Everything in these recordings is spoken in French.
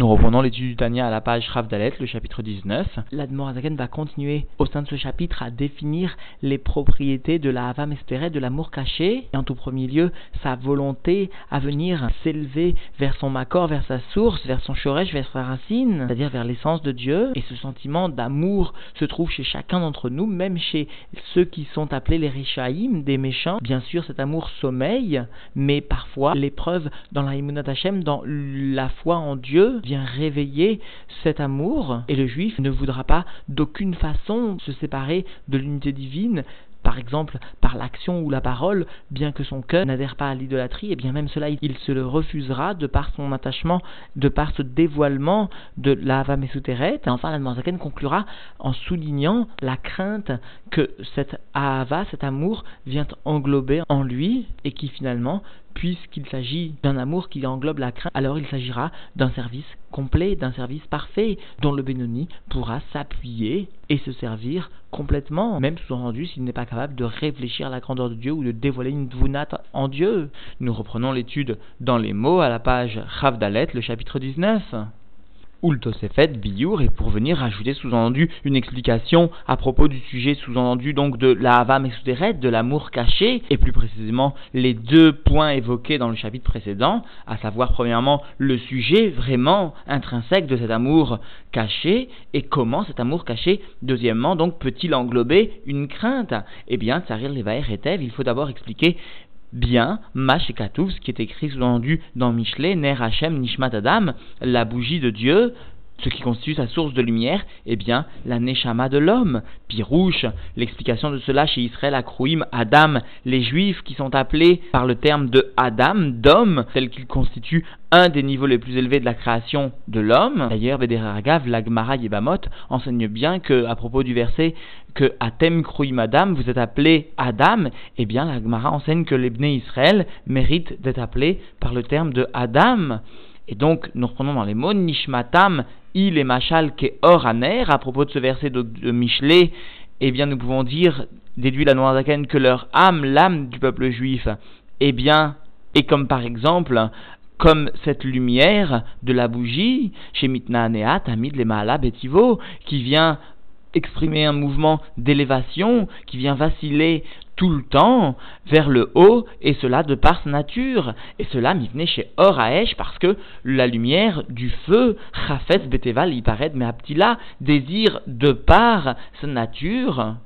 Nous reprenons l'étude du Tania à la page Dalet, le chapitre 19. L'Admorazaken va continuer au sein de ce chapitre à définir les propriétés de la Hava de l'amour caché, et en tout premier lieu, sa volonté à venir s'élever vers son Makor, vers sa source, vers son Shoresh, vers sa racine, c'est-à-dire vers l'essence de Dieu. Et ce sentiment d'amour se trouve chez chacun d'entre nous, même chez ceux qui sont appelés les Rishaïm, des méchants. Bien sûr, cet amour sommeille, mais parfois l'épreuve dans la Hashem, dans la foi en Dieu, réveiller cet amour et le juif ne voudra pas d'aucune façon se séparer de l'unité divine par exemple par l'action ou la parole, bien que son cœur n'adhère pas à l'idolâtrie, et bien même cela, il se le refusera de par son attachement, de par ce dévoilement de l'Ava Mesuteret. Et enfin, la conclura en soulignant la crainte que cette Ahava, cet amour, vient englober en lui et qui finalement puisqu'il s'agit d'un amour qui englobe la crainte, alors il s'agira d'un service complet, d'un service parfait, dont le Benoni pourra s'appuyer et se servir complètement, même sous-entendu s'il n'est pas capable de réfléchir à la grandeur de Dieu ou de dévoiler une dvunat en Dieu. Nous reprenons l'étude dans les mots à la page Chavdalet, le chapitre 19. Ultosefet Biour et pour venir ajouter sous-entendu une explication à propos du sujet sous-entendu donc de la Hava de l'amour caché, et plus précisément les deux points évoqués dans le chapitre précédent, à savoir premièrement le sujet vraiment intrinsèque de cet amour caché, et comment cet amour caché, deuxièmement donc peut-il englober une crainte? Eh bien, Tsarir Levaer Etev, il faut d'abord expliquer bien Mash ce qui est écrit sous-entendu dans Michelet, Ner Hashem Nishmat Adam, la bougie de Dieu, ce qui constitue sa source de lumière, eh bien, la Neshama de l'homme. Pirouche, l'explication de cela chez Israël à Adam, les Juifs qui sont appelés par le terme de Adam, d'homme, tel qu'il constitue un des niveaux les plus élevés de la création de l'homme. D'ailleurs, Bederagav, l'Agmara Yebamot, enseigne bien que, à propos du verset que Atem Kruim Adam, vous êtes appelé Adam, eh bien, l'Agmara enseigne que les Israël méritent d'être appelés par le terme de Adam. Et donc, nous reprenons dans les mots Nishmatam, il et Machal ke or aner, à propos de ce verset de, Michelet, eh bien, nous pouvons dire, déduit la Noirzaken, que leur âme, l'âme du peuple juif, eh bien, est comme par exemple, comme cette lumière de la bougie, chez Mitna Aneat, Amid le Maala Betivo, qui vient exprimer un mouvement d'élévation, qui vient vaciller tout le temps vers le haut, et cela de par sa nature. Et cela m'y chez Oraesh parce que la lumière du feu, Chafetz Beteval, Ipared Meaptila, désire de par sa nature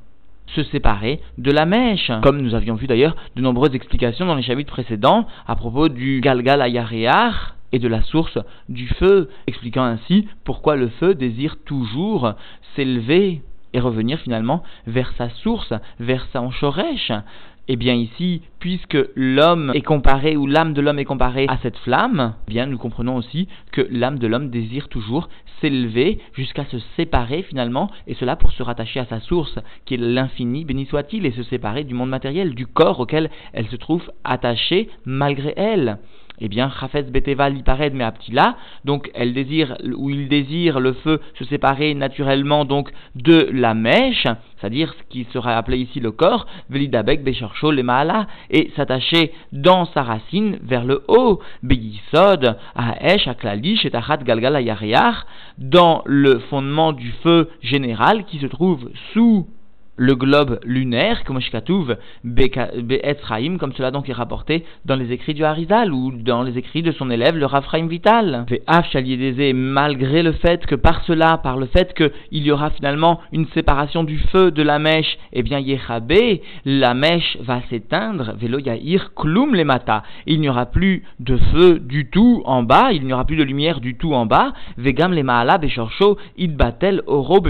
se séparer de la mèche. Comme nous avions vu d'ailleurs de nombreuses explications dans les chapitres précédents à propos du Galgal Ayarear et de la source du feu, expliquant ainsi pourquoi le feu désire toujours s'élever et revenir finalement vers sa source, vers sa enchorèche. Eh bien ici, puisque l'homme est comparé ou l'âme de l'homme est comparée à cette flamme, eh bien nous comprenons aussi que l'âme de l'homme désire toujours s'élever jusqu'à se séparer finalement, et cela pour se rattacher à sa source, qui est l'infini, béni soit-il, et se séparer du monde matériel, du corps auquel elle se trouve attachée malgré elle eh bien, Chafetz Beteva Lipared Meaptila, donc elle désire, ou il désire le feu se séparer naturellement donc de la mèche, c'est-à-dire ce qui sera appelé ici le corps, Velidabek Becharcho Lemaala, et s'attacher dans sa racine vers le haut, Beyisod, Aesh, Aklalish et Galgal dans le fondement du feu général qui se trouve sous le globe lunaire, comme comme cela donc est rapporté dans les écrits du Harizal ou dans les écrits de son élève, le Rafraim Vital. malgré le fait que par cela, par le fait qu'il y aura finalement une séparation du feu de la mèche, eh bien Yechabé, la mèche va s'éteindre, Velo Yahir Klum les. Il n'y aura plus de feu du tout en bas, il n'y aura plus de lumière du tout en bas, Vegam les Maala Bechorcho, Idbatel Oro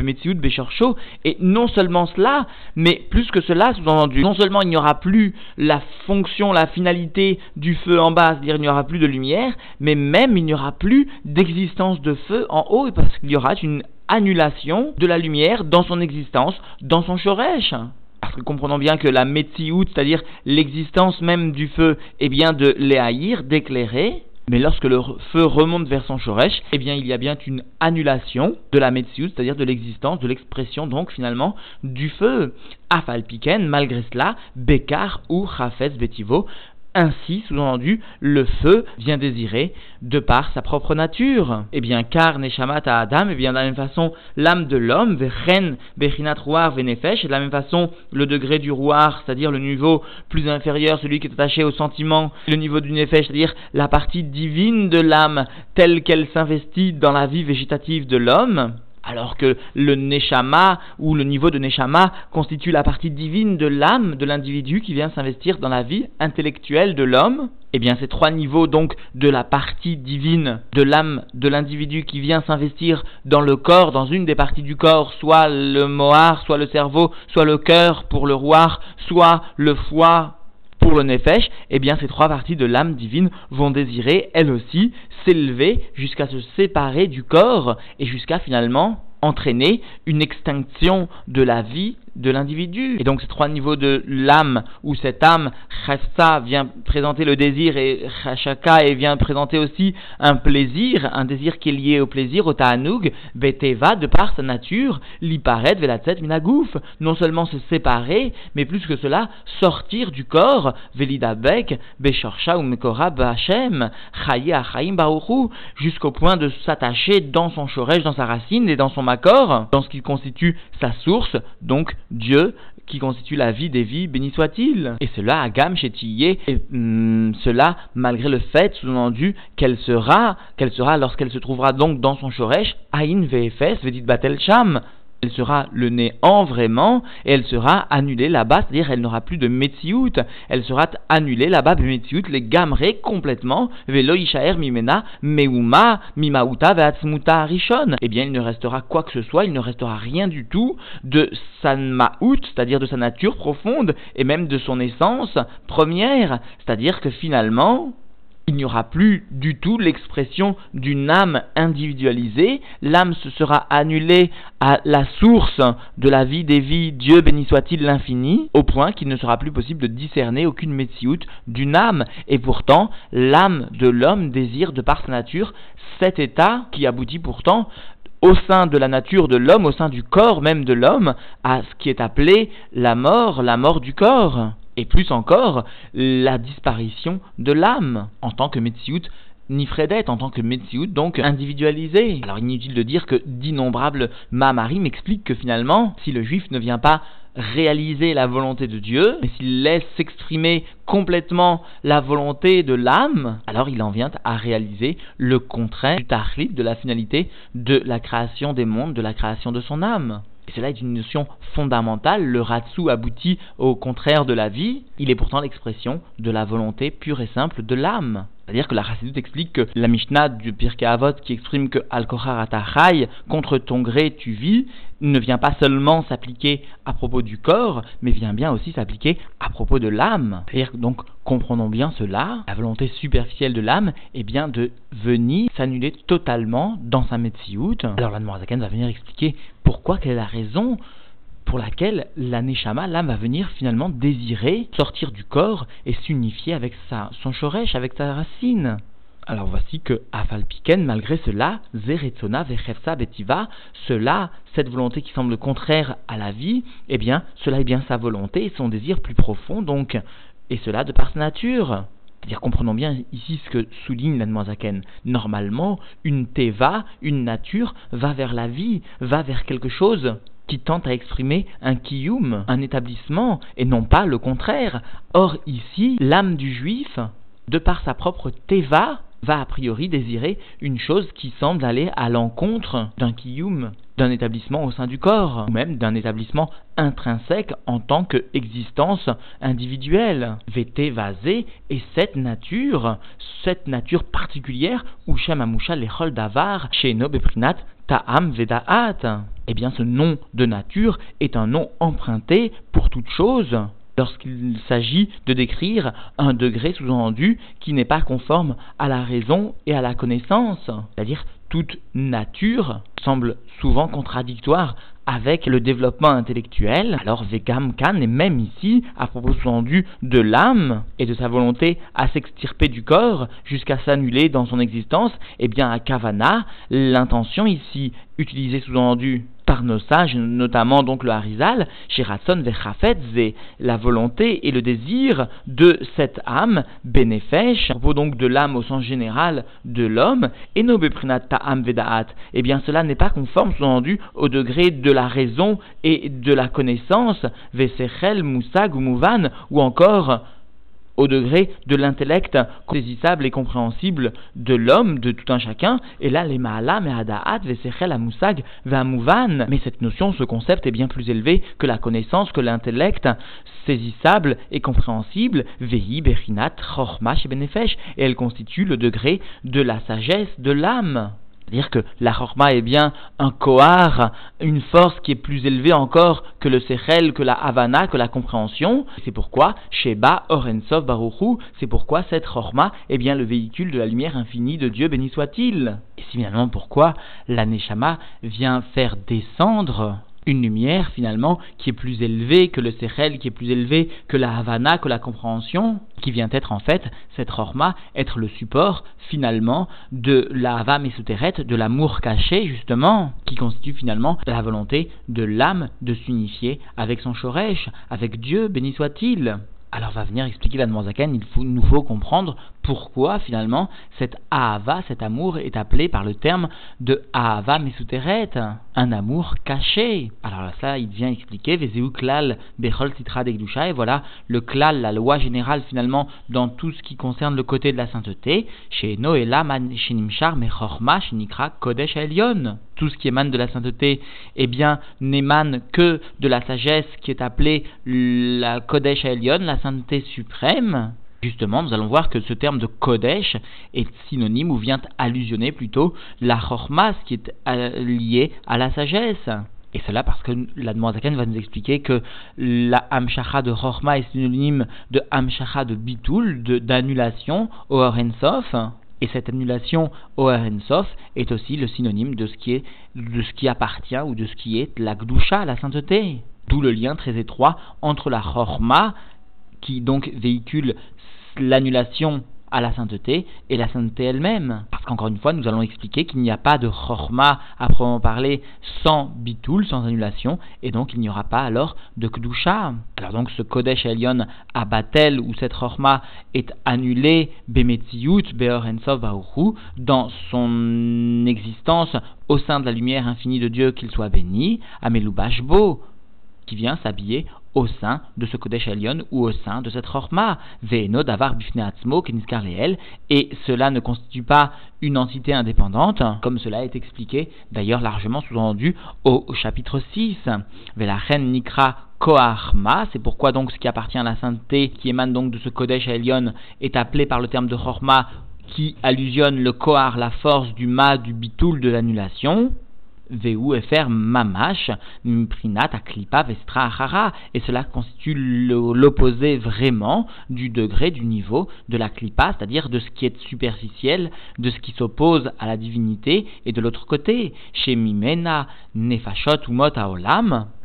Bechorcho, et non seulement cela, mais plus que cela, sous-entendu, non seulement il n'y aura plus la fonction, la finalité du feu en bas, c'est-à-dire il n'y aura plus de lumière, mais même il n'y aura plus d'existence de feu en haut, parce qu'il y aura une annulation de la lumière dans son existence, dans son shoresh. Parce que comprenons bien que la Metsiout, c'est-à-dire l'existence même du feu, est bien de l'éhaïr, d'éclairer, mais lorsque le feu remonte vers son shoresh, eh bien il y a bien une annulation de la Metziut, c'est-à-dire de l'existence, de l'expression donc finalement du feu. Afalpiken, malgré cela, Bekar ou Chafetz Betivo, ainsi, sous-entendu, le feu vient désirer de par sa propre nature. Eh bien, car Neshamat à Adam, eh bien, de la même façon, l'âme de l'homme, Vechen, Bechinat Ruar, Venefesh, et de la même façon, le degré du Ruar, c'est-à-dire le niveau plus inférieur, celui qui est attaché au sentiment, le niveau du Nefesh, c'est-à-dire la partie divine de l'âme, telle qu'elle s'investit dans la vie végétative de l'homme, alors que le neshama ou le niveau de neshama constitue la partie divine de l'âme de l'individu qui vient s'investir dans la vie intellectuelle de l'homme, eh bien ces trois niveaux donc de la partie divine de l'âme de l'individu qui vient s'investir dans le corps, dans une des parties du corps, soit le mohar, soit le cerveau, soit le cœur pour le roi, soit le foie pour le Nefesh, eh bien ces trois parties de l'âme divine vont désirer, elles aussi, s'élever jusqu'à se séparer du corps et jusqu'à finalement entraîner une extinction de la vie de l'individu. Et donc ces trois niveaux de l'âme, où cette âme, Chafsa, vient présenter le désir, et Chashaka, et vient présenter aussi un plaisir, un désir qui est lié au plaisir, au Ta'anoug, Beteva, de par sa nature, Liparet, Velatzet, Minagouf, non seulement se séparer, mais plus que cela, sortir du corps, Velidabek, Beshorcha ou Mekora, Bachem, Chaye Achaim Baruchu, jusqu'au point de s'attacher dans son shoresh, dans sa racine et dans son makor, dans ce qui constitue sa source, donc Dieu qui constitue la vie des vies, béni soit-il. Et cela à Gam et hum, cela malgré le fait, sous-entendu, qu'elle sera, qu'elle sera lorsqu'elle se trouvera donc dans son Shoresh, Aïn VFS, Vedit Batel Sham, elle sera le néant vraiment, et elle sera annulée là-bas, c'est-à-dire elle n'aura plus de Metsiout, elle sera annulée là-bas, Metsiout, les gamré complètement, Velo. Eh bien, il ne restera quoi que ce soit, il ne restera rien du tout de sa Maout, c'est-à-dire de sa nature profonde, et même de son essence première, c'est-à-dire que finalement, il n'y aura plus du tout l'expression d'une âme individualisée, l'âme se sera annulée à la source de la vie des vies, Dieu béni soit-il l'infini, au point qu'il ne sera plus possible de discerner aucune métiout d'une âme, et pourtant l'âme de l'homme désire de par sa nature cet état qui aboutit pourtant au sein de la nature de l'homme, au sein du corps même de l'homme, à ce qui est appelé la mort, la mort du corps et plus encore la disparition de l'âme en tant que Metsiout Nifredet en tant que Metsiout, donc individualisé. Alors inutile de dire que d'innombrables Mahamari m'expliquent que finalement, si le juif ne vient pas réaliser la volonté de Dieu, mais s'il laisse s'exprimer complètement la volonté de l'âme, alors il en vient à réaliser le contraire du tahlit, de la finalité de la création des mondes, de la création de son âme. Cela est une notion fondamentale. Le ratsu aboutit au contraire de la vie. Il est pourtant l'expression de la volonté pure et simple de l'âme. C'est-à-dire que la Chassidut explique que la Mishnah du Pirkei Avot qui exprime que Al Atachai, contre ton gré tu vis, ne vient pas seulement s'appliquer à propos du corps, mais vient bien aussi s'appliquer à propos de l'âme. C'est-à-dire donc, comprenons bien cela, la volonté superficielle de l'âme est bien de venir s'annuler totalement dans sa Metsiout. Alors la Zaken va venir expliquer pourquoi, quelle est la raison pour laquelle la Neshama, l'âme, va venir finalement désirer sortir du corps et s'unifier avec sa, son shoresh, avec sa racine. Alors voici que Afalpiken, malgré cela, Zeretsona, Vechefsa, Betiva, cela, cette volonté qui semble contraire à la vie, eh bien, cela est bien sa volonté et son désir plus profond, donc, et cela de par sa nature. C'est-à-dire, comprenons bien ici ce que souligne l'Admoisaken. Normalement, une teva, une nature, va vers la vie, va vers quelque chose qui tente à exprimer un kiyum, un établissement, et non pas le contraire. Or ici, l'âme du juif, de par sa propre teva, va a priori désirer une chose qui semble aller à l'encontre d'un kiyum, d'un établissement au sein du corps, ou même d'un établissement intrinsèque en tant qu'existence individuelle. Vete et cette nature, cette nature particulière, où Shem Amusha lechol davar, chez Beprinat Ta'am Vedaat. Eh bien, ce nom de nature est un nom emprunté pour toute chose lorsqu'il s'agit de décrire un degré sous-entendu qui n'est pas conforme à la raison et à la connaissance, c'est-à-dire toute nature semble souvent contradictoire avec le développement intellectuel, alors Vegam Khan est même ici, à propos sous-entendu de l'âme et de sa volonté à s'extirper du corps jusqu'à s'annuler dans son existence, eh bien à Kavana, l'intention ici utilisée sous-entendu par nos sages, notamment donc le Harizal, Ratson et la volonté et le désir de cette âme, à propos donc de l'âme au sens général de l'homme, et no ta'am vedaat, eh bien cela n'est pas conforme, sous-entendu, au degré de la raison et de la connaissance, Vesechel, Moussag ou Mouvan, ou encore au degré de l'intellect saisissable et compréhensible de l'homme, de tout un chacun, et là les Maala, Mehadaat, Vesechel, Amusag, Ve'amouvan. Mais cette notion, ce concept est bien plus élevé que la connaissance, que l'intellect saisissable et compréhensible, Vehi, Berinat, Chormash et Benefesh, et elle constitue le degré de la sagesse de l'âme. C'est-à-dire que la chorma est bien un kohar, une force qui est plus élevée encore que le sechel, que la havana, que la compréhension. C'est pourquoi Sheba Orensov Baruchu, c'est pourquoi cette chorma est bien le véhicule de la lumière infinie de Dieu, béni soit-il. Et c'est finalement pourquoi la Neshama vient faire descendre une lumière finalement qui est plus élevée que le Sechel, qui est plus élevée que la Havana, que la compréhension, qui vient être en fait, cette Rorma, être le support finalement de la Hava Mesuteret, de l'amour caché justement, qui constitue finalement la volonté de l'âme de s'unifier avec son Shoresh, avec Dieu, béni soit-il. Alors va venir expliquer la Zaken, il nous faut comprendre pourquoi finalement cette Ahava, cet amour est appelé par le terme de Ahava Mesuteret, un amour caché. Alors ça, il vient expliquer Vezeu Klal Bechol Titra et voilà le Klal, la loi générale finalement dans tout ce qui concerne le côté de la sainteté, chez Noéla Shinimshar Mechorma Shinikra Kodesh Elion. Tout ce qui émane de la sainteté, eh bien, n'émane que de la sagesse qui est appelée la Kodesh Elion, la sainteté suprême. Justement, nous allons voir que ce terme de Kodesh est synonyme ou vient allusionner plutôt la Chormas qui est euh, liée à la sagesse. Et cela parce que la Zaken va nous expliquer que la Hamshacha de Chorma est synonyme de Hamshacha de Bitul, d'annulation au Ensof. Et cette annulation au Ensof est aussi le synonyme de ce qui est de ce qui appartient ou de ce qui est la Gdusha, la sainteté. D'où le lien très étroit entre la Chorma, qui donc véhicule l'annulation à la sainteté et la sainteté elle-même. Parce qu'encore une fois, nous allons expliquer qu'il n'y a pas de chorma à proprement parler sans bitoul, sans annulation, et donc il n'y aura pas alors de kdusha. Alors donc ce kodesh elion à Batel, où cette chorma est annulée, bemetziut, beor ensov dans son existence au sein de la lumière infinie de Dieu, qu'il soit béni, amelubashbo, qui vient s'habiller au sein de ce Kodesh Elion ou au sein de cette Chorma. Ve'eno davar leel. Et cela ne constitue pas une entité indépendante, comme cela est expliqué d'ailleurs largement sous-entendu au, chapitre 6. Ve'lachen nikra Koharma, c'est pourquoi donc ce qui appartient à la sainteté, qui émane donc de ce Kodesh Elion, est appelé par le terme de Chorma, qui allusionne le Kohar, la force du Ma, du Bitoul, de l'annulation. Mamash, aklipa vestra et cela constitue l'opposé vraiment du degré, du niveau de la klipa, c'est-à-dire de ce qui est superficiel, de ce qui s'oppose à la divinité, et de l'autre côté, chez mimena nefashot aolam, parce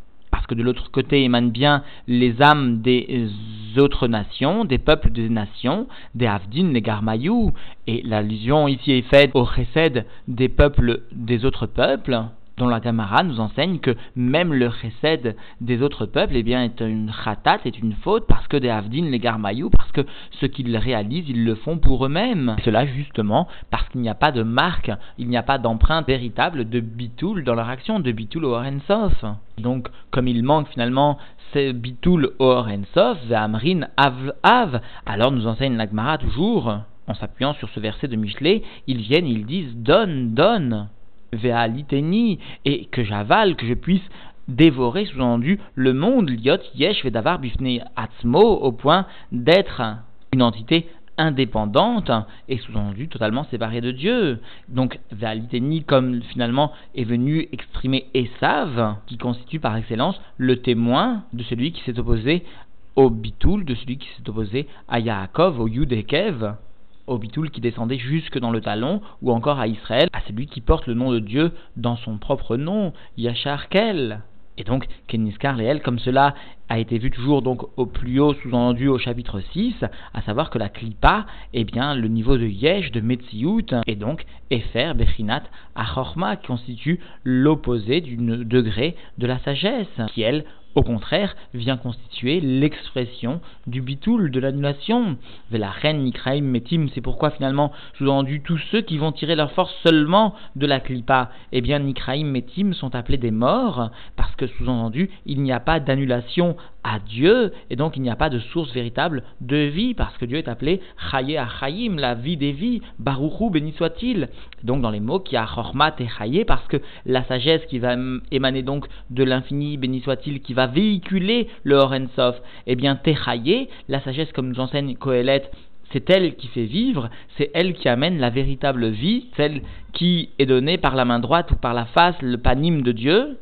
que de l'autre côté émanent bien les âmes des autres nations, des peuples des nations, des Avdin, les Garmayou, et l'allusion ici est faite au chesed des peuples des autres peuples, dont la Gamara nous enseigne que même le chesed des autres peuples eh bien, est une khatat, est une faute, parce que des Avdin, les Garmayou, parce que ce qu'ils réalisent, ils le font pour eux-mêmes. Et cela justement parce qu'il n'y a pas de marque, il n'y a pas d'empreinte véritable de bitoul dans leur action, de bitoul au Horensof. Donc, comme il manque finalement ce bitoul au Horensof, Amrin Av Av, alors nous enseigne la Gemara toujours, en s'appuyant sur ce verset de Michelet, ils viennent, ils disent donne, donne liteni, et que j'avale, que je puisse dévorer, sous-entendu, le monde, liot, yesh, vedavar, bifne, atzmo, au point d'être une entité indépendante et sous-entendu totalement séparée de Dieu. Donc liteni, comme finalement est venu exprimer Esav, qui constitue par excellence le témoin de celui qui s'est opposé au Bitoul, de celui qui s'est opposé à Yaakov, au Yudekev, au bitoul qui descendait jusque dans le talon, ou encore à Israël, à celui qui porte le nom de Dieu dans son propre nom, Yachar Kel. Et donc, Keniskar Léel, comme cela a été vu toujours donc au plus haut, sous-entendu au chapitre 6, à savoir que la Klipa, est bien, le niveau de Yesh, de Metsiout, et donc Efer, Bechinat, Achorma, qui constitue l'opposé du degré de la sagesse, qui elle au contraire, vient constituer l'expression du bitoul, de l'annulation. La reine Nikraim Metim, c'est pourquoi finalement, sous-entendu, tous ceux qui vont tirer leur force seulement de la klipa, eh bien, Nikraim Metim sont appelés des morts, parce que sous-entendu, il n'y a pas d'annulation à Dieu, et donc il n'y a pas de source véritable de vie, parce que Dieu est appelé Chaye Achayim, la vie des vies, Baruchou, béni soit-il. Donc dans les mots, qui a Chormat et Chaye, parce que la sagesse qui va émaner donc de l'infini, béni soit-il, qui va véhiculer le Horensof, eh bien Techaye, la sagesse comme nous enseigne Kohelet, c'est elle qui fait vivre, c'est elle qui amène la véritable vie, celle qui est donnée par la main droite ou par la face, le panim de Dieu,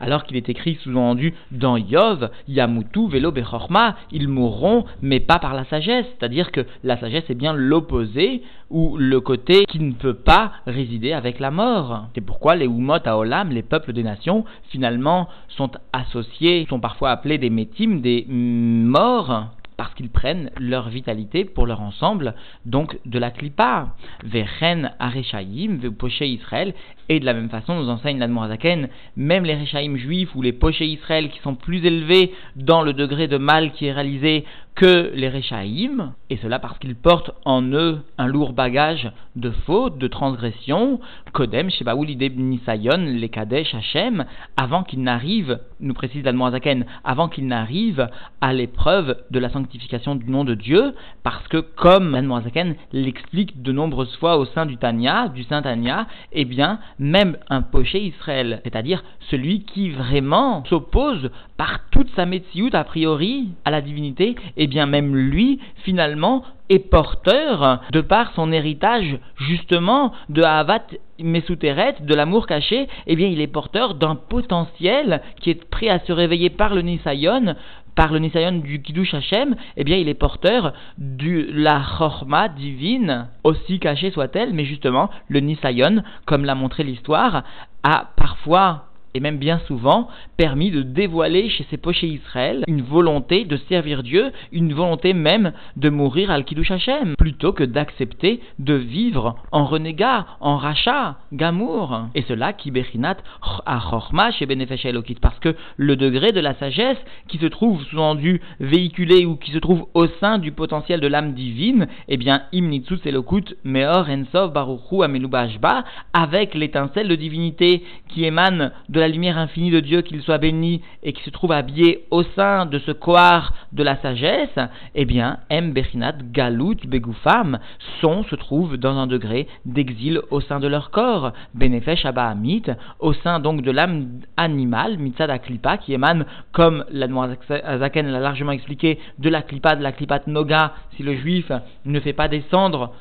Alors qu'il est écrit sous-entendu dans Yov, Yamutu, Velo, Bechorma, ils mourront, mais pas par la sagesse. C'est-à-dire que la sagesse est bien l'opposé, ou le côté qui ne peut pas résider avec la mort. C'est pourquoi les Umot à Olam, les peuples des nations, finalement, sont associés, sont parfois appelés des métimes, des morts, parce qu'ils prennent leur vitalité pour leur ensemble, donc de la klipa. Vechen arechaim, poché Israël, et de la même façon nous enseigne l'Admorazaken, même les rechaim juifs ou les pochés Israël qui sont plus élevés dans le degré de mal qui est réalisé que les Rechaïm, et cela parce qu'ils portent en eux un lourd bagage de fautes, de transgressions, Kodem, Shebaoul, Nisayon, les Kadesh, Hachem, avant qu'ils n'arrivent, nous précise l'Admorazaken, avant qu'ils n'arrivent à l'épreuve de la sanctification du nom de Dieu, parce que comme l'Admorazaken l'explique de nombreuses fois au sein du Tanya, du Saint Tanya, eh bien, même un poché Israël, c'est-à-dire celui qui vraiment s'oppose par toute sa métiout a priori à la divinité, bien même lui, finalement, est porteur, de par son héritage justement de Havat Mesuteret, de l'amour caché, eh bien il est porteur d'un potentiel qui est prêt à se réveiller par le Nisayon, par le Nisayon du Kiddush Hashem, eh bien il est porteur de la Chorma divine, aussi cachée soit-elle, mais justement le Nisayon, comme l'a montré l'histoire, a parfois et même bien souvent permis de dévoiler chez ces pochés Israël une volonté de servir Dieu, une volonté même de mourir al Kiddush Hashem, plutôt que d'accepter de vivre en renégat, en rachat, gamour. Et cela qui bérinat à Chorma chez Benefesh Elokit, parce que le degré de la sagesse qui se trouve sous-entendu véhiculé ou qui se trouve au sein du potentiel de l'âme divine, eh bien, Imnitsus Elokut Meor Ensov Baruchu Amelubashba, avec l'étincelle de divinité qui émane de la la lumière infinie de Dieu, qu'il soit béni, et qui se trouve habillé au sein de ce coar de la sagesse, eh bien, M. Bechinat, Galut, Begoufam, sont, se trouvent dans un degré d'exil au sein de leur corps. Benefesh Amit, au sein donc de l'âme animale, Mitzad Aklipa, qui émane, comme l'Admoazaken l'a largement expliqué, de la Klipa, de la Klipat Noga, si le juif ne fait pas descendre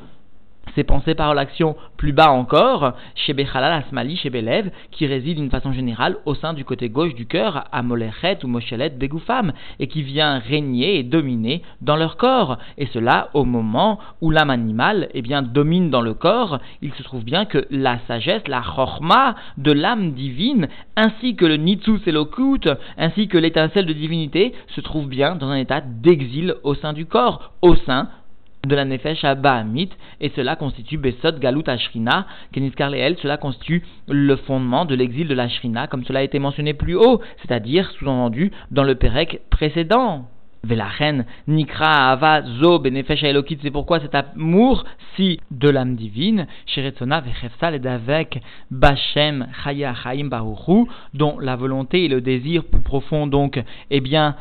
ses pensées, par l'action plus bas encore, chez Bechalal Asmali, chez Belev, qui réside d'une façon générale au sein du côté gauche du cœur, à Molechet ou Mochelet Begoufam, et qui vient régner et dominer dans leur corps. Et cela au moment où l'âme animale eh bien, domine dans le corps, il se trouve bien que la sagesse, la chorma de l'âme divine, ainsi que le nitsus elokut, ainsi que l'étincelle de divinité, se trouve bien dans un état d'exil au sein du corps, au sein de la Nefesh à Bahamit, et cela constitue Besot Galut Ashrina, Keniskar Leel, cela constitue le fondement de l'exil de la Shrina, comme cela a été mentionné plus haut, c'est-à-dire, sous-entendu, dans le Pérec précédent. Velachen, Nikra, Ava, Zo, Benefesh Elokit, c'est pourquoi cet amour si de l'âme divine, Sheretsona, Vechefsal et d'avec Bachem, Chaya, Chaim, Baruchu, dont la volonté et le désir plus profond, donc, eh bien,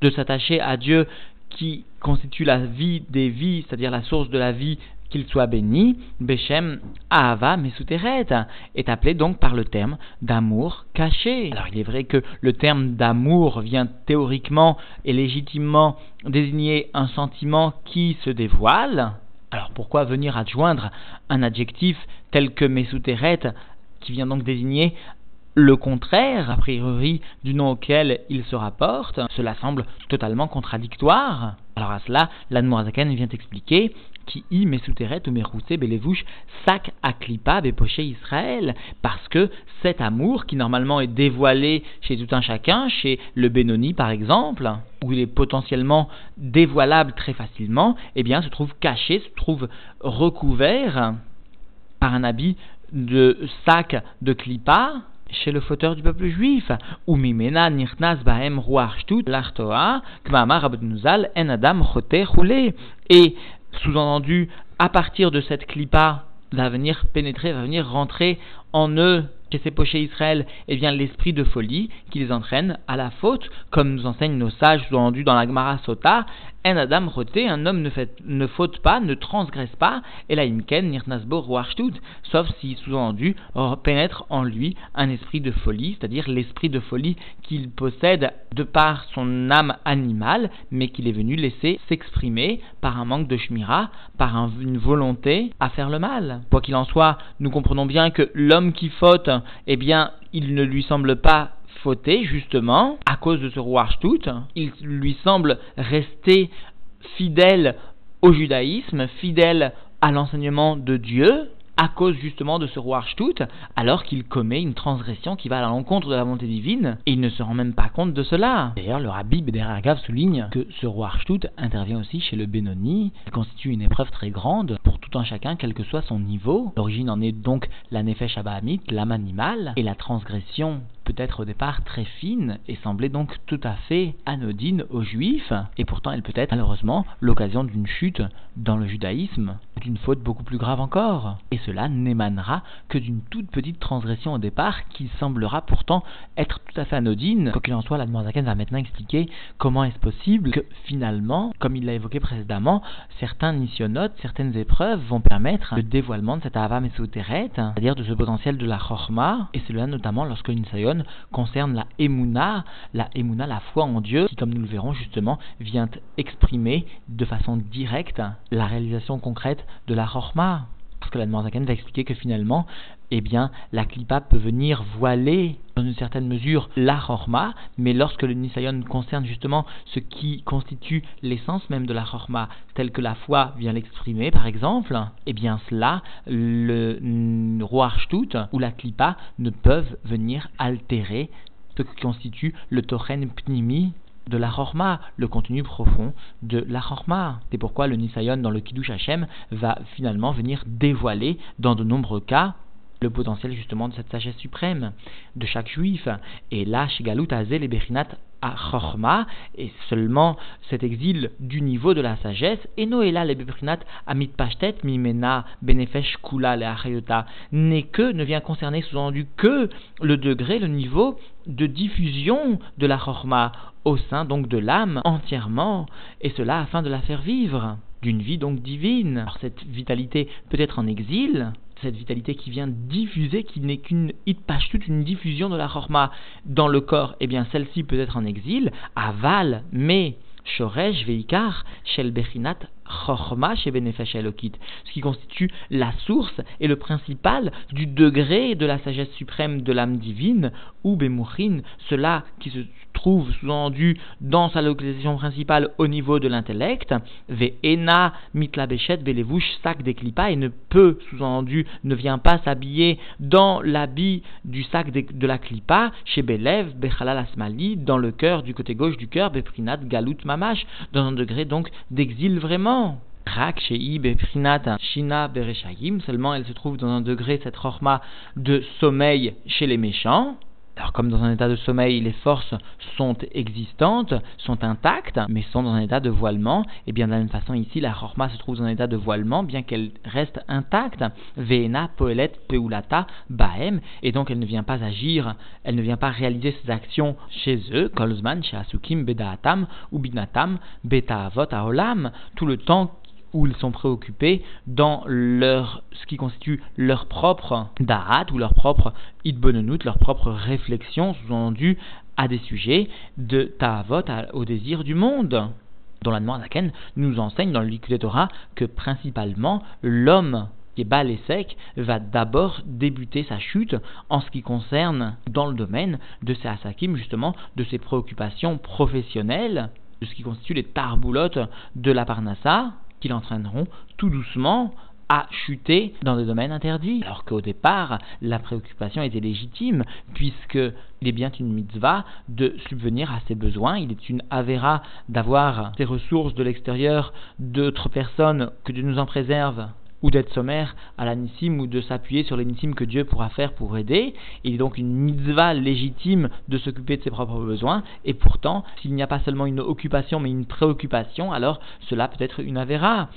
de s'attacher à Dieu qui constitue la vie des vies, c'est-à-dire la source de la vie, qu'il soit béni, Bechem Ahava Mesuteret, est appelé donc par le terme d'amour caché. Alors il est vrai que le terme d'amour vient théoriquement et légitimement désigner un sentiment qui se dévoile. Alors pourquoi venir adjoindre un adjectif tel que Mesuteret qui vient donc désigner le contraire, a priori, du nom auquel il se rapporte, cela semble totalement contradictoire. Alors à cela, l'Admorazaken vient expliquer qui y mesuteret ou merousé belevouche sac à klipa bepoché Israël, parce que cet amour qui normalement est dévoilé chez tout un chacun, chez le Benoni par exemple, où il est potentiellement dévoilable très facilement, eh bien se trouve caché, se trouve recouvert par un habit de sac de klipa, chez le fauteur du peuple juif. Ou mimena nirnas bahem l'artoa, kmamar en adam chote Et, sous-entendu, à partir de cette clipa, va venir pénétrer, va venir rentrer en eux chez ces pochés Israël, eh bien l'esprit de folie qui les entraîne à la faute, comme nous enseignent nos sages sous-entendus dans la Gemara Sota, Adam roté, un homme ne, ne faute pas, ne transgresse pas, et la imken nirnasbo sauf si sous-entendu pénètre en lui un esprit de folie, c'est-à-dire l'esprit de folie qu'il possède de par son âme animale, mais qu'il est venu laisser s'exprimer par un manque de shmira, par une volonté à faire le mal. Quoi qu'il en soit, nous comprenons bien que l'homme qui faute, eh bien, il ne lui semble pas fauter, justement, à cause de ce roi. Il lui semble rester fidèle au judaïsme, fidèle à l'enseignement de Dieu, à cause justement de ce roi alors qu'il commet une transgression qui va à l'encontre de la volonté divine, et il ne se rend même pas compte de cela. D'ailleurs, le rabbi Bederagav souligne que ce roi intervient aussi chez le Benoni, qui constitue une épreuve très grande pour tout un chacun, quel que soit son niveau. L'origine en est donc la Nefesh Abahamit, l'âme animale, et la transgression peut-être au départ très fine et semblait donc tout à fait anodine aux juifs, et pourtant elle peut être malheureusement l'occasion d'une chute dans le judaïsme, d'une faute beaucoup plus grave encore. Et cela n'émanera que d'une toute petite transgression au départ qui semblera pourtant être tout à fait anodine. Quoi qu'il en soit, la Zaken va maintenant expliquer comment est-ce possible que finalement, comme il l'a évoqué précédemment, certains nisyonotes, certaines épreuves vont permettre le dévoilement de cette Ava Mesoteret, c'est-à-dire de ce potentiel de la Chorma, et cela notamment lorsque une sayon concerne la Emouna, la Emouna, la foi en Dieu, qui, comme nous le verrons justement, vient exprimer de façon directe la réalisation concrète de la Chorma. Parce que la Zaken va expliquer que finalement, eh bien, la klipa peut venir voiler dans une certaine mesure la chorma, mais lorsque le nisayon concerne justement ce qui constitue l'essence même de la chorma, tel que la foi vient l'exprimer par exemple, eh bien cela, le roi ou la klipa ne peuvent venir altérer ce qui constitue le tochen pnimi de la chorma, le contenu profond de la chorma. C'est pourquoi le nisayon dans le kiddush Hashem va finalement venir dévoiler dans de nombreux cas le potentiel justement de cette sagesse suprême de chaque juif. Et là, Shigalut Azel et Bechinat à Chorma, et seulement cet exil du niveau de la sagesse, et Noéla le Bechinat Amit Pashtet Mimena Benefesh Kula le Achayota, n'est que, ne vient concerner sous-entendu que le degré, le niveau de diffusion de la Chorma au sein donc de l'âme entièrement, et cela afin de la faire vivre d'une vie donc divine. Alors cette vitalité peut être en exil, cette vitalité qui vient diffuser, qui n'est qu'une toute une diffusion de la chorma dans le corps, eh bien celle-ci peut être en exil, aval, mais Shoresh Veikar Shel Bechinat Chorma Elokit, ce qui constitue la source et le principal du degré de la sagesse suprême de l'âme divine, ou Bemurin, cela qui se trouve sous-entendu dans sa localisation principale au niveau de l'intellect, ve'ena mitlabeshet belevouche sac des et ne peut, sous-entendu, ne vient pas s'habiller dans l'habit du sac de, la clipa, chez Belev, bechalal asmali, dans le cœur, du côté gauche du cœur, beprinat galut mamash, dans un degré donc d'exil vraiment. Seulement elle se trouve dans un degré, cette chorma, de sommeil chez les méchants. Alors comme dans un état de sommeil, les forces sont existantes, sont intactes, mais sont dans un état de voilement, et bien de la même façon ici, la chorma se trouve dans un état de voilement, bien qu'elle reste intacte. Veena, Poelet, Peulata, Bahem, et donc elle ne vient pas agir, elle ne vient pas réaliser ses actions chez eux, Kolzman, chez Asukim, Bedaatam, Ubinatam, Betaavot, Aolam, tout le temps où ils sont préoccupés dans leur, ce qui constitue leur propre darat ou leur propre idbonenout, leur propre réflexion sous-entendu à des sujets de ta'avot au désir du monde. Dont la Zaken nous enseigne dans le Likud que principalement l'homme qui est bas et sec va d'abord débuter sa chute en ce qui concerne dans le domaine de ses asakim, justement de ses préoccupations professionnelles, de ce qui constitue les tarboulottes de la parnassa, qui l'entraîneront tout doucement à chuter dans des domaines interdits. Alors qu'au départ, la préoccupation était légitime, puisque il est bien une mitzvah de subvenir à ses besoins. Il est une avéra d'avoir ses ressources de l'extérieur d'autres personnes, que Dieu nous en préserve ou d'être sommaire à la ou de s'appuyer sur les que Dieu pourra faire pour aider. Il est donc une mitzvah légitime de s'occuper de ses propres besoins. Et pourtant, s'il n'y a pas seulement une occupation mais une préoccupation, alors cela peut être une avéra.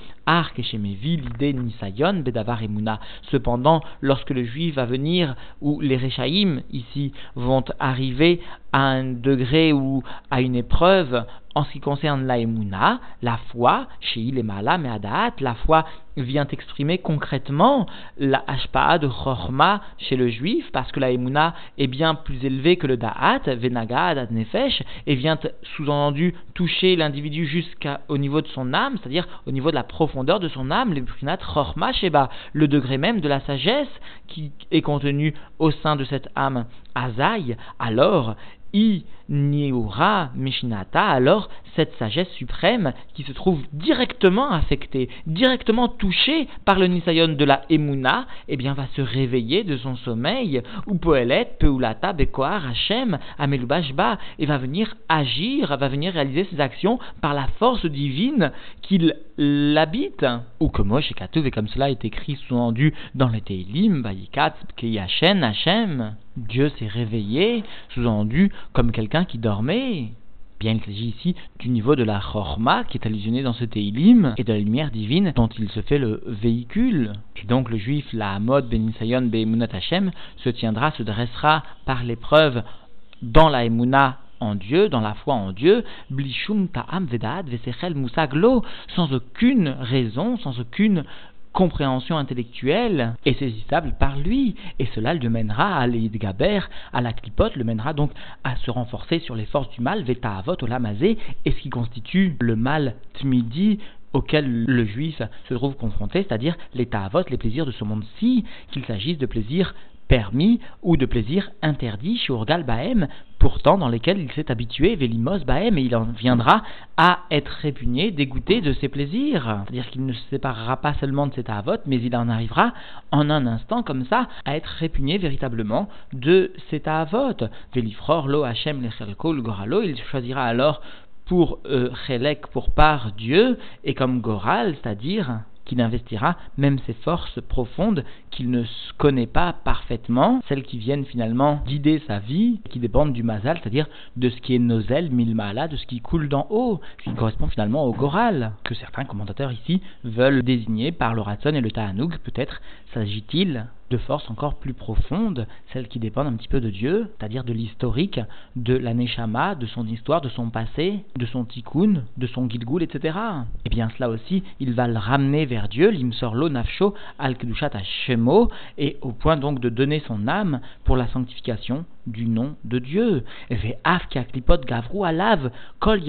Bedavar et Mouna. Cependant, lorsque le juif va venir, ou les Rechaïm ici vont arriver à un degré ou à une épreuve en ce qui concerne la emuna, la foi, chez Ilemala Meadaat, la foi vient exprimer concrètement la hashpa'a de Chorma chez le juif, parce que la emuna est bien plus élevée que le da'at, venagad, nefesh, et vient sous-entendu toucher l'individu jusqu'au niveau de son âme, c'est-à-dire au niveau de la profondeur de son âme, le Chorma Sheba, le degré même de la sagesse qui est contenu au sein de cette âme Azaï, alors I Niura Mishinata, alors cette sagesse suprême qui se trouve directement affectée, directement touchée par le Nisayon de la Emuna, eh bien va se réveiller de son sommeil, ou Poelet, Peulata, Bekoar, Hashem, Amelubashba, et va venir agir, va venir réaliser ses actions par la force divine qu'il l'habite. Ou que et comme cela est écrit sous-entendu dans les Teilim, Bayikat, Keyashen, Hashem. Dieu s'est réveillé, sous-entendu comme quelqu'un qui dormait. Bien, il s'agit ici du niveau de la chorma qui est allusionné dans ce Teilim et de la lumière divine dont il se fait le véhicule. Et donc le juif, la Hamod Ben Isayon Hashem, se tiendra, se dressera par l'épreuve dans la Emuna en Dieu, dans la foi en Dieu, blishum ta'am vedad vesechel musaglo, sans aucune raison, sans aucune compréhension intellectuelle est saisissable par lui, et cela le mènera à l'Idgaber, à la clipote, le mènera donc à se renforcer sur les forces du mal, Veta Avot, Olamazé, et ce qui constitue le mal Tmidi, auquel le juif se trouve confronté, c'est-à-dire les ta'avot, les plaisirs de ce monde-ci, qu'il s'agisse de plaisirs permis ou de plaisirs interdits chez Urgal Bahem, pourtant dans lesquels il s'est habitué, Vélimos Bahem, et il en viendra à être répugné, dégoûté de ses plaisirs. C'est-à-dire qu'il ne se séparera pas seulement de cet avot, mais il en arrivera en un instant comme ça à être répugné véritablement de cet avot. Vélifror, lo Hachem, le goralo, il choisira alors pour euh, pour part Dieu, et comme Goral, c'est-à-dire qu'il investira même ses forces profondes qu'il ne connaît pas parfaitement, celles qui viennent finalement guider sa vie, qui dépendent du mazal, c'est-à-dire de ce qui est nozel, milmala, de ce qui coule d'en haut, ce qui correspond finalement au goral, que certains commentateurs ici veulent désigner par le ratson et le ta'anoug, peut-être s'agit-il de forces encore plus profondes, celles qui dépendent un petit peu de Dieu, c'est-à-dire de l'historique, de la Neshama, de son histoire, de son passé, de son tikkun, de son gilgul, etc. Et eh bien cela aussi, il va le ramener vers Dieu, l'imsorlo nafsho al kedushat hashemo, et au point donc de donner son âme pour la sanctification du nom de Dieu. kol.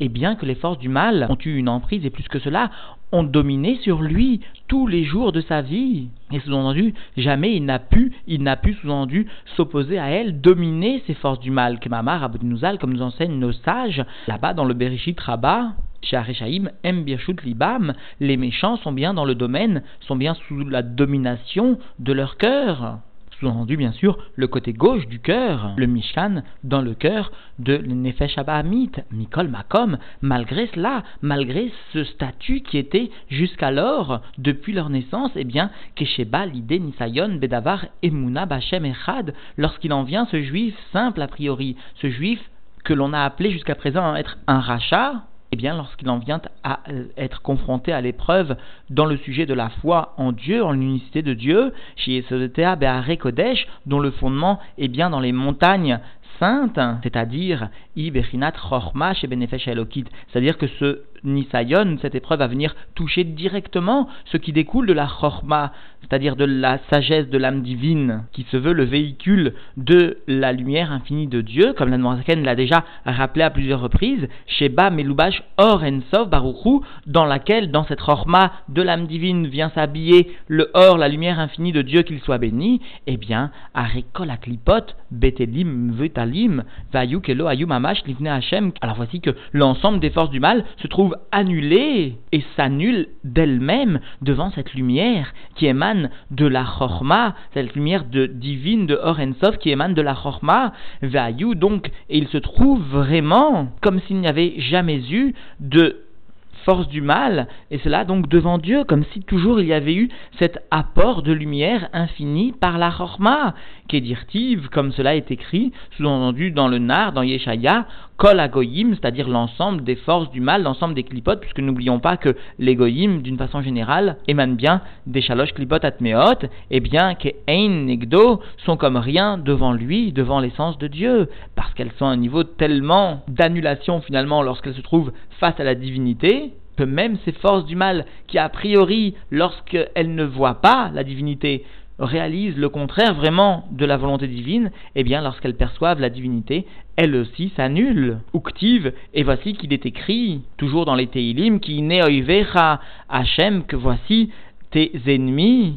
Et bien que les forces du mal ont eu une emprise et plus que cela, ont dominé sur lui tous les jours de sa vie. Et sous-entendu, jamais il n'a pu, il n'a pu sous-entendu s'opposer à elle, dominer ces forces du mal. Kemamar Abdinouzal, comme nous enseignent nos sages, là-bas dans le Bereshit Rabbah, chez Arechaim, M. Birshut Libam, les méchants sont bien dans le domaine, sont bien sous la domination de leur cœur sous-entendu bien sûr le côté gauche du cœur, le Mishkan dans le cœur de Nefesh Abahamit, Mikol Makom, malgré cela, malgré ce statut qui était jusqu'alors, depuis leur naissance, eh bien, Kesheba, l'idée Nisayon, Bedavar, Emuna, Bachem, Echad, lorsqu'il en vient ce juif simple a priori, ce juif que l'on a appelé jusqu'à présent être un rachat, eh bien, lorsqu'il en vient à euh, être confronté à l'épreuve dans le sujet de la foi en Dieu, en l'unicité de Dieu, chez Yesodetea Be'are Kodesh, dont le fondement est bien dans les montagnes saintes, c'est-à-dire Iberinat chez Benefesh c'est-à-dire que ce Nisayon, cette épreuve va venir toucher directement ce qui découle de la Chorma, c'est-à-dire de la sagesse de l'âme divine, qui se veut le véhicule de la lumière infinie de Dieu, comme la l'a déjà rappelé à plusieurs reprises, Sheba Melubash Or Ensov Baruchu, dans laquelle, dans cette Chorma de l'âme divine, vient s'habiller le Or, la lumière infinie de Dieu, qu'il soit béni, eh bien, Arekol Betelim klalim, vayu kelo ayu mamash livne Hashem. Alors voici que l'ensemble des forces du mal se trouve annulé et s'annule d'elle-même devant cette lumière qui émane de la chorma, cette lumière divine de Orensov qui émane de la chorma, vayu donc, et il se trouve vraiment comme s'il n'y avait jamais eu de force du mal, et cela donc devant Dieu, comme si toujours il y avait eu cet apport de lumière infinie par la Chorma, qu'édirtive, comme cela est écrit, sous-entendu dans le Nar, dans Yeshaya, C'est-à-dire l'ensemble des forces du mal, l'ensemble des clipotes, puisque n'oublions pas que les d'une façon générale, émanent bien des chaloches clipotes atmeot, et bien que Ein Negdo sont comme rien devant lui, devant l'essence de Dieu, parce qu'elles sont à un niveau tellement d'annulation finalement lorsqu'elles se trouvent face à la divinité, que même ces forces du mal, qui a priori, lorsqu'elles ne voient pas la divinité, réalisent le contraire vraiment de la volonté divine, eh bien, lorsqu'elles perçoivent la divinité, elles aussi s'annulent. Uktiv, et voici qu'il est écrit, toujours dans les Teilim, qui neoivecha Hachem, que voici tes ennemis.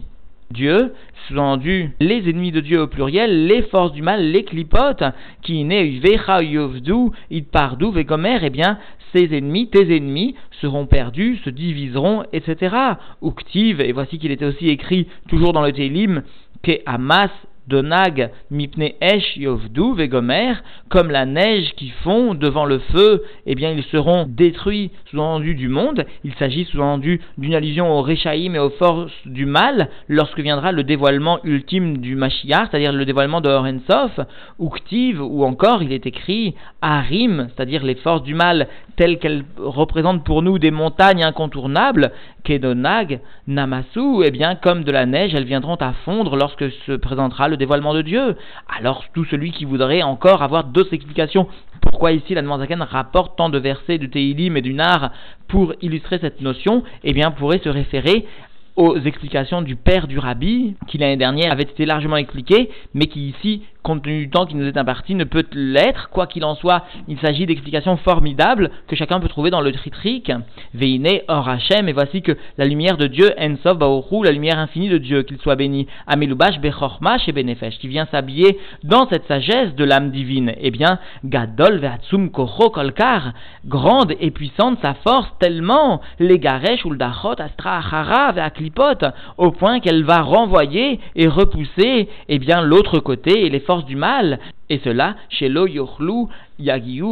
Dieu, sous-entendu les ennemis de Dieu au pluriel, les forces du mal, les clipotes, qui neoivecha yovdu, idpardu vegomer, eh bien, ces ennemis, tes ennemis, seront perdus, se diviseront, etc. Uktiv, et voici qu'il était aussi écrit toujours dans le Télim, que Hamas Donag mipne esh yovdu vegomer, comme la neige qui fond devant le feu, eh bien ils seront détruits sous-entendu du monde. Il s'agit sous-entendu d'une allusion au Rechaïm et aux forces du mal, lorsque viendra le dévoilement ultime du Mashiach, c'est-à-dire le dévoilement de Horensof, ou ou encore il est écrit Harim, c'est-à-dire les forces du mal telles qu'elles représentent pour nous des montagnes incontournables, Kedonag, Namasu, eh bien comme de la neige, elles viendront à fondre lorsque se présentera le dévoilement de Dieu. Alors tout celui qui voudrait encore avoir d'autres explications, pourquoi ici la Zaken rapporte tant de versets du Teilim et du Nar pour illustrer cette notion, eh bien pourrait se référer aux explications du père du rabbi, qui l'année dernière avait été largement expliqué, mais qui ici compte tenu du temps qui nous est imparti, ne peut l'être. Quoi qu'il en soit, il s'agit d'explications formidables que chacun peut trouver dans le tritrique. Veine or Hachem, et voici que la lumière de Dieu, Ensov Baoru, la lumière infinie de Dieu, qu'il soit béni, Amelubash Bechormash et Benefesh, qui vient s'habiller dans cette sagesse de l'âme divine. Eh bien, Gadol Veatsum Koro Kolkar, grande et puissante sa force tellement, les Garesh Uldachot Astra Achara Veaklipot, au point qu'elle va renvoyer et repousser, eh bien, l'autre côté et les forces du mal, et cela chez Lo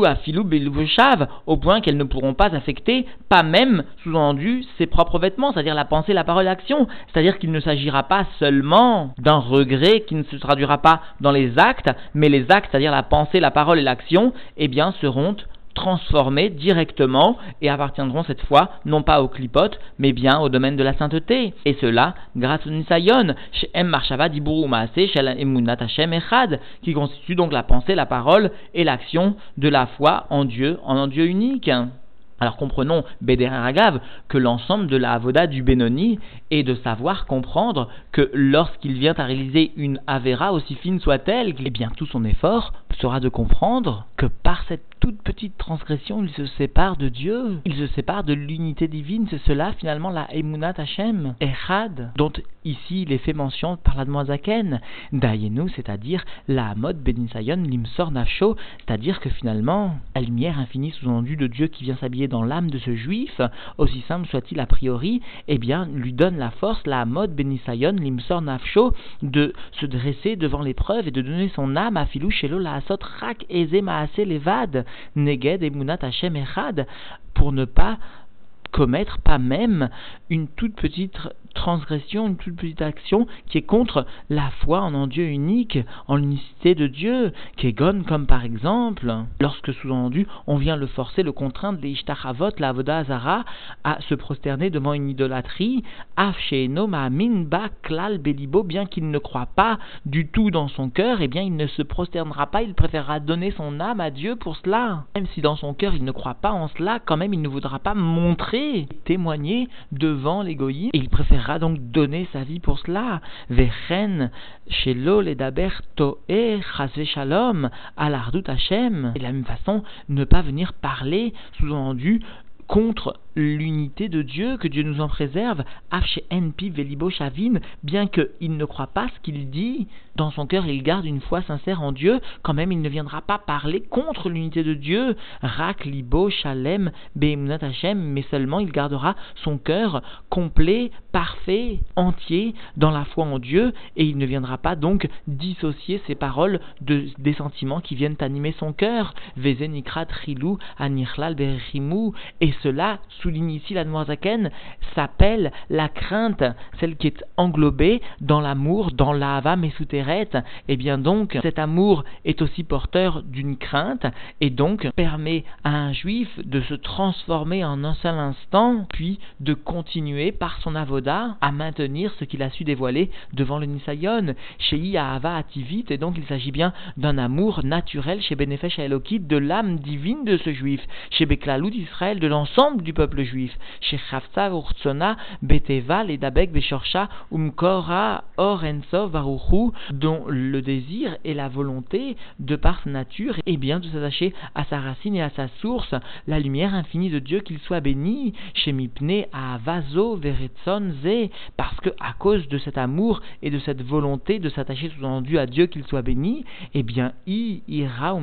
Afilu, Beluvushav, au point qu'elles ne pourront pas affecter, pas même, sous-entendu, ses propres vêtements, c'est-à-dire la pensée, la parole, l'action. C'est-à-dire qu'il ne s'agira pas seulement d'un regret qui ne se traduira pas dans les actes, mais les actes, c'est-à-dire la pensée, la parole et l'action, eh bien, seront transformés directement et appartiendront cette fois non pas au clipote, mais bien au domaine de la sainteté. Et cela grâce au Nisayon, chez M. Marshava Diburu chez Hashem Echad, qui constitue donc la pensée, la parole et l'action de la foi en Dieu, en un Dieu unique. Alors comprenons, Beder Ragav, que l'ensemble de la avoda du Benoni est de savoir comprendre que lorsqu'il vient à réaliser une Avera, aussi fine soit-elle, eh bien tout son effort sera de comprendre que par cette toute petite transgression, il se sépare de Dieu, il se sépare de l'unité divine, c'est cela finalement la Emunat Hashem, Echad, dont ici il est fait mention par la Zaken, Dayenu, c'est-à-dire la mode Benisayon Limsor Nafsho, c'est-à-dire que finalement, la lumière infinie sous-endue de Dieu qui vient s'habiller dans l'âme de ce juif, aussi simple soit-il a priori, eh bien, lui donne la force, la mode Benisayon Limsor Nafsho, de se dresser devant l'épreuve et de donner son âme à Filou Shelo la Asot Rak Eze Maase Levad, Neged et Munat Hashem Echad, pour ne pas commettre pas même une toute petite transgression, une toute petite action qui est contre la foi en un Dieu unique, en l'unicité de Dieu, qui est gonne comme par exemple, lorsque sous-entendu on vient le forcer, le contraindre, les Ishtachavot, la Avoda Azara, à se prosterner devant une idolâtrie, Afsheno Ma'amin Ba Klal Belibo, bien qu'il ne croit pas du tout dans son cœur, eh bien il ne se prosternera pas, il préférera donner son âme à Dieu pour cela. Même si dans son cœur il ne croit pas en cela, quand même il ne voudra pas montrer, témoigner devant l'égoïsme, il préférera donc donner sa vie pour cela. Vechen, shelo ledaber to'e chasve shalom, alardut Hashem. Et de la même façon, ne pas venir parler, sous-entendu, contre l'unité de Dieu, que Dieu nous en préserve, bien qu'il ne croit pas ce qu'il dit, dans son cœur il garde une foi sincère en Dieu, quand même il ne viendra pas parler contre l'unité de Dieu, Rak Libo Shalem mais seulement il gardera son cœur complet, parfait, entier dans la foi en Dieu, et il ne viendra pas donc dissocier ses paroles de, des sentiments qui viennent animer son cœur, et cela souligne ici la Noirzaken, s'appelle la crainte, celle qui est englobée dans l'amour, dans l'Ava Mesuteret. Et eh bien donc, cet amour est aussi porteur d'une crainte et donc permet à un juif de se transformer en un seul instant, puis de continuer par son avoda à maintenir ce qu'il a su dévoiler devant le Nisayon. Chez Ahava Ativit, et donc il s'agit bien d'un amour naturel chez Benefesh Elokit, de l'âme divine de ce juif, chez Beklalout d'Israël, de l'ensemble du peuple juif, chez Chavtsa Urtsona, Beteva, Ledabek, Beshorcha, Umkora, Or Varuchu, dont le désir et la volonté, de par sa nature, est bien de s'attacher à sa racine et à sa source, la lumière infinie de Dieu, qu'il soit béni, chez Mipne, à Vaso, Ze, parce que à cause de cet amour et de cette volonté de s'attacher sous-entendu à Dieu, qu'il soit béni, eh bien, I, Ira, ou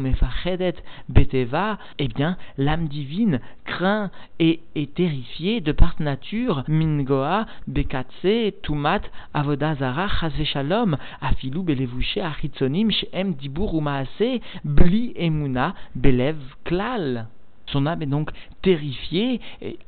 Beteva, eh bien, l'âme divine craint et est terrifiée de par nature, Mingoa, Bekatse, Tumat, Avodazara, Shalom, Afilou, Belevouché, Achitzonim, Shem, Dibur, Umaase, Bli, Emuna, Belev, Klal. Son âme est donc terrifiée,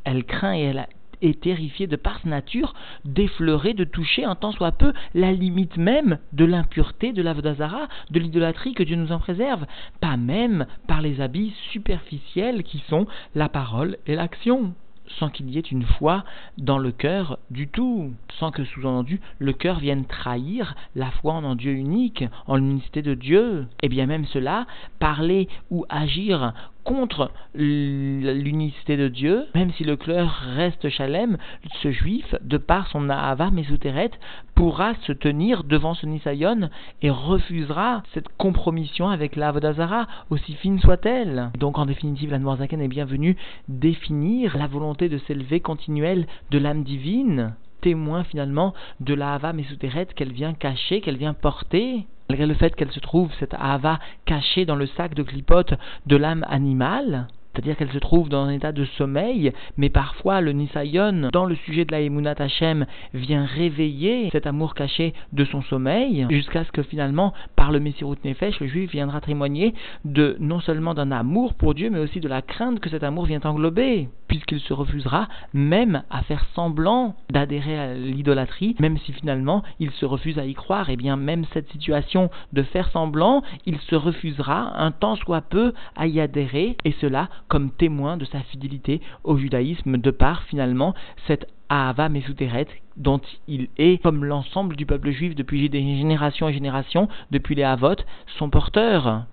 elle craint et elle est terrifiée de par nature d'effleurer, de toucher un tant soit peu la limite même de l'impureté de l'Avodazara, de l'idolâtrie que Dieu nous en préserve, pas même par les habits superficiels qui sont la parole et l'action sans qu'il y ait une foi dans le cœur du tout, sans que sous-entendu le cœur vienne trahir la foi en un Dieu unique, en l'unicité de Dieu. Et bien même cela, parler ou agir contre l'unicité de Dieu, même si le cœur reste chalem, ce juif, de par son Ahava Mesuteret, pourra se tenir devant ce Nisayon et refusera cette compromission avec la Avodazara, aussi fine soit-elle. Donc en définitive, la Noirzaken est bienvenue définir la volonté de s'élever continuelle de l'âme divine témoin finalement de la Hava Mesuteret qu'elle vient cacher, qu'elle vient porter, malgré le fait qu'elle se trouve, cette Hava cachée dans le sac de clipote de l'âme animale c'est-à-dire qu'elle se trouve dans un état de sommeil, mais parfois le Nisayon, dans le sujet de la Emunat Hashem, vient réveiller cet amour caché de son sommeil, jusqu'à ce que finalement, par le Messirut Nefesh, le juif viendra témoigner de non seulement d'un amour pour Dieu, mais aussi de la crainte que cet amour vient englober, puisqu'il se refusera même à faire semblant d'adhérer à l'idolâtrie, même si finalement il se refuse à y croire, et bien même cette situation de faire semblant, il se refusera un temps soit peu à y adhérer, et cela comme témoin de sa fidélité au judaïsme de par finalement cette Ahava Mesuteret dont il est, comme l'ensemble du peuple juif depuis des générations et générations, depuis les Havot, son porteur.